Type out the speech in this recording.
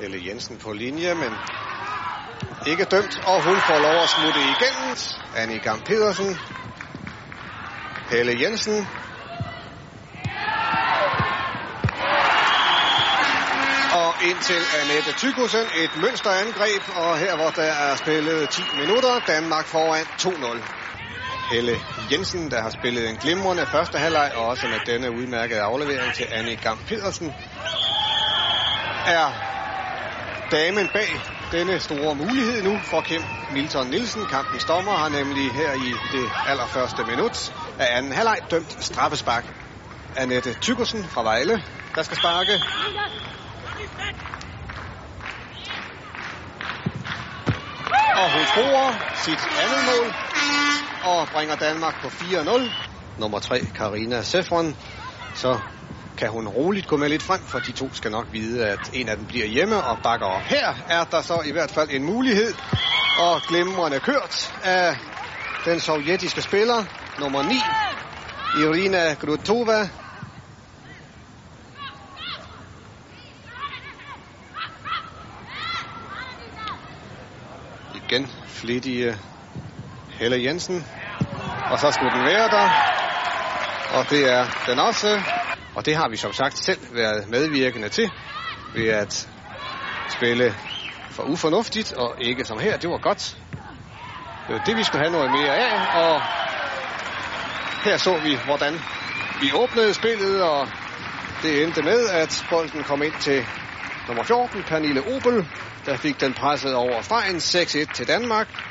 Helle Jensen på linje, men ikke dømt, og hun får lov at smutte igen. Annie Gam Pedersen. Helle Jensen. Og ind til Annette Tykusen. Et mønsterangreb, og her hvor der er spillet 10 minutter, Danmark foran 2-0. Helle Jensen, der har spillet en glimrende første halvleg, og også med denne udmærkede aflevering til Annie Gam Pedersen, er damen bag denne store mulighed nu for Kim Milton Nielsen. Kampens dommer har nemlig her i det allerførste minut af anden halvleg dømt straffespark. Annette Tykkelsen fra Vejle, der skal sparke. Og hun scorer sit andet mål og bringer Danmark på 4-0. Nummer 3, Karina Sefron. Så kan hun roligt gå med lidt frem, for de to skal nok vide, at en af dem bliver hjemme og bakker op. Her er der så i hvert fald en mulighed, og glimrende kørt af den sovjetiske spiller, nummer 9, Irina Grutova. Igen flittige Helle Jensen. Og så skulle den være der. Og det er den også. Og det har vi som sagt selv været medvirkende til ved at spille for ufornuftigt og ikke som her. Det var godt. Det var det, vi skulle have noget mere af. Og her så vi, hvordan vi åbnede spillet, og det endte med, at bolden kom ind til nummer 14, Pernille Opel, der fik den presset over stregen 6-1 til Danmark.